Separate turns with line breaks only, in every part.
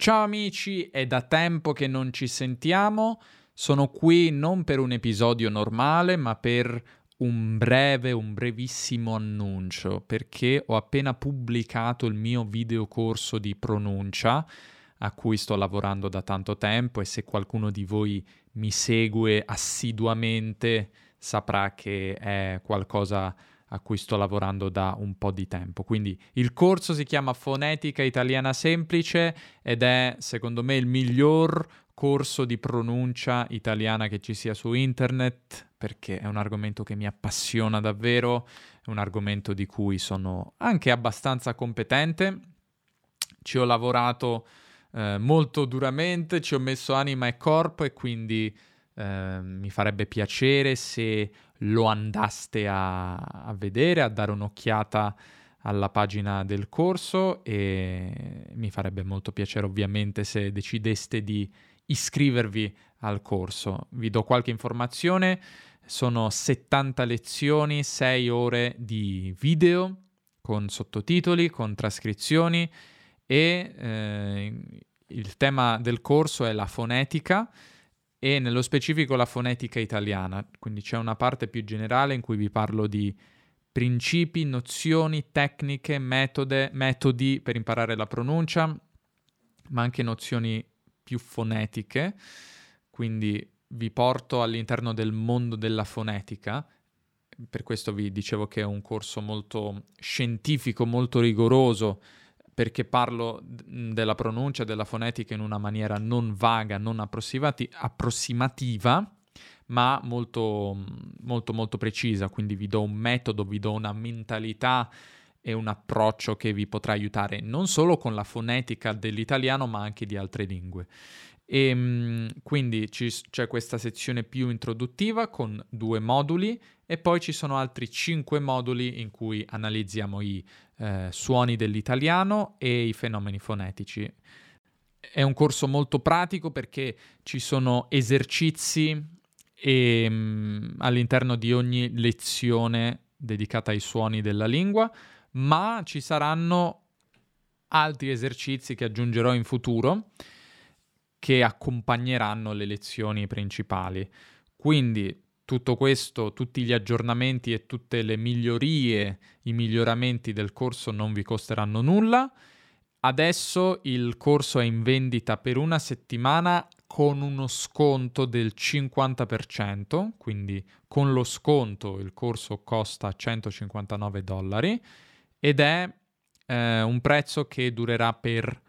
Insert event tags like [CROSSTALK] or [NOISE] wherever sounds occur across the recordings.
Ciao amici, è da tempo che non ci sentiamo. Sono qui non per un episodio normale, ma per un breve, un brevissimo annuncio, perché ho appena pubblicato il mio videocorso di pronuncia a cui sto lavorando da tanto tempo e se qualcuno di voi mi segue assiduamente saprà che è qualcosa a cui sto lavorando da un po' di tempo. Quindi il corso si chiama Fonetica Italiana Semplice ed è secondo me il miglior corso di pronuncia italiana che ci sia su internet perché è un argomento che mi appassiona davvero, è un argomento di cui sono anche abbastanza competente. Ci ho lavorato eh, molto duramente, ci ho messo anima e corpo e quindi eh, mi farebbe piacere se lo andaste a, a vedere, a dare un'occhiata alla pagina del corso e mi farebbe molto piacere ovviamente se decideste di iscrivervi al corso. Vi do qualche informazione, sono 70 lezioni, 6 ore di video con sottotitoli, con trascrizioni e eh, il tema del corso è la fonetica e nello specifico la fonetica italiana, quindi c'è una parte più generale in cui vi parlo di principi, nozioni, tecniche, metode, metodi per imparare la pronuncia, ma anche nozioni più fonetiche, quindi vi porto all'interno del mondo della fonetica, per questo vi dicevo che è un corso molto scientifico, molto rigoroso, perché parlo della pronuncia, della fonetica in una maniera non vaga, non approssimati- approssimativa, ma molto, molto, molto precisa. Quindi vi do un metodo, vi do una mentalità e un approccio che vi potrà aiutare non solo con la fonetica dell'italiano, ma anche di altre lingue. E ehm, quindi ci, c'è questa sezione più introduttiva con due moduli e poi ci sono altri cinque moduli in cui analizziamo i eh, suoni dell'italiano e i fenomeni fonetici. È un corso molto pratico perché ci sono esercizi e, mh, mm, all'interno di ogni lezione dedicata ai suoni della lingua, ma ci saranno altri esercizi che aggiungerò in futuro che accompagneranno le lezioni principali. Quindi tutto questo, tutti gli aggiornamenti e tutte le migliorie, i miglioramenti del corso non vi costeranno nulla. Adesso il corso è in vendita per una settimana con uno sconto del 50%, quindi con lo sconto il corso costa 159 dollari ed è eh, un prezzo che durerà per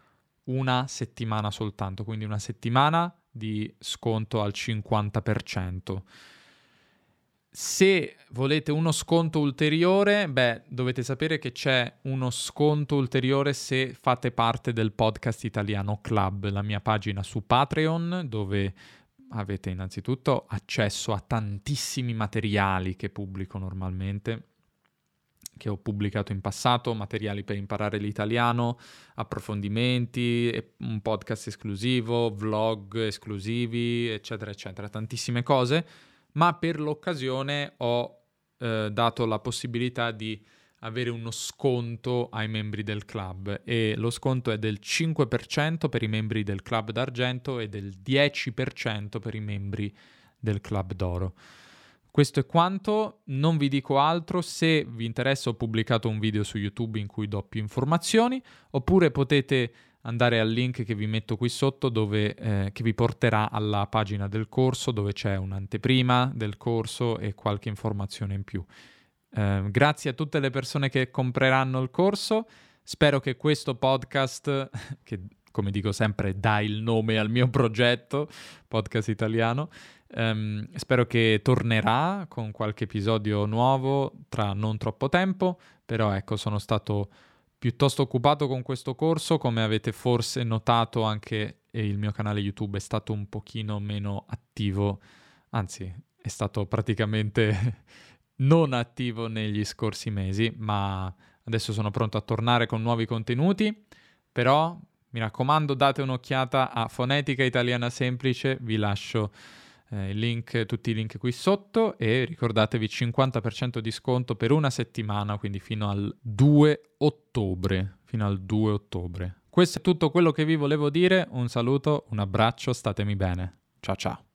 una settimana soltanto, quindi una settimana di sconto al 50%. Se volete uno sconto ulteriore, beh, dovete sapere che c'è uno sconto ulteriore se fate parte del podcast italiano Club, la mia pagina su Patreon, dove avete innanzitutto accesso a tantissimi materiali che pubblico normalmente che ho pubblicato in passato, materiali per imparare l'italiano, approfondimenti, un podcast esclusivo, vlog esclusivi, eccetera, eccetera, tantissime cose, ma per l'occasione ho eh, dato la possibilità di avere uno sconto ai membri del club e lo sconto è del 5% per i membri del club d'argento e del 10% per i membri del club d'oro. Questo è quanto, non vi dico altro, se vi interessa ho pubblicato un video su YouTube in cui do più informazioni, oppure potete andare al link che vi metto qui sotto dove, eh, che vi porterà alla pagina del corso dove c'è un'anteprima del corso e qualche informazione in più. Eh, grazie a tutte le persone che compreranno il corso, spero che questo podcast, [LAUGHS] che come dico sempre dà il nome al mio progetto, podcast italiano, Um, spero che tornerà con qualche episodio nuovo tra non troppo tempo, però ecco, sono stato piuttosto occupato con questo corso, come avete forse notato anche il mio canale YouTube è stato un pochino meno attivo, anzi è stato praticamente [LAUGHS] non attivo negli scorsi mesi, ma adesso sono pronto a tornare con nuovi contenuti, però mi raccomando date un'occhiata a Fonetica Italiana Semplice, vi lascio eh, link, tutti i link qui sotto e ricordatevi 50% di sconto per una settimana, quindi fino al 2 ottobre, fino al 2 ottobre. Questo è tutto quello che vi volevo dire. Un saluto, un abbraccio, statemi bene. Ciao ciao.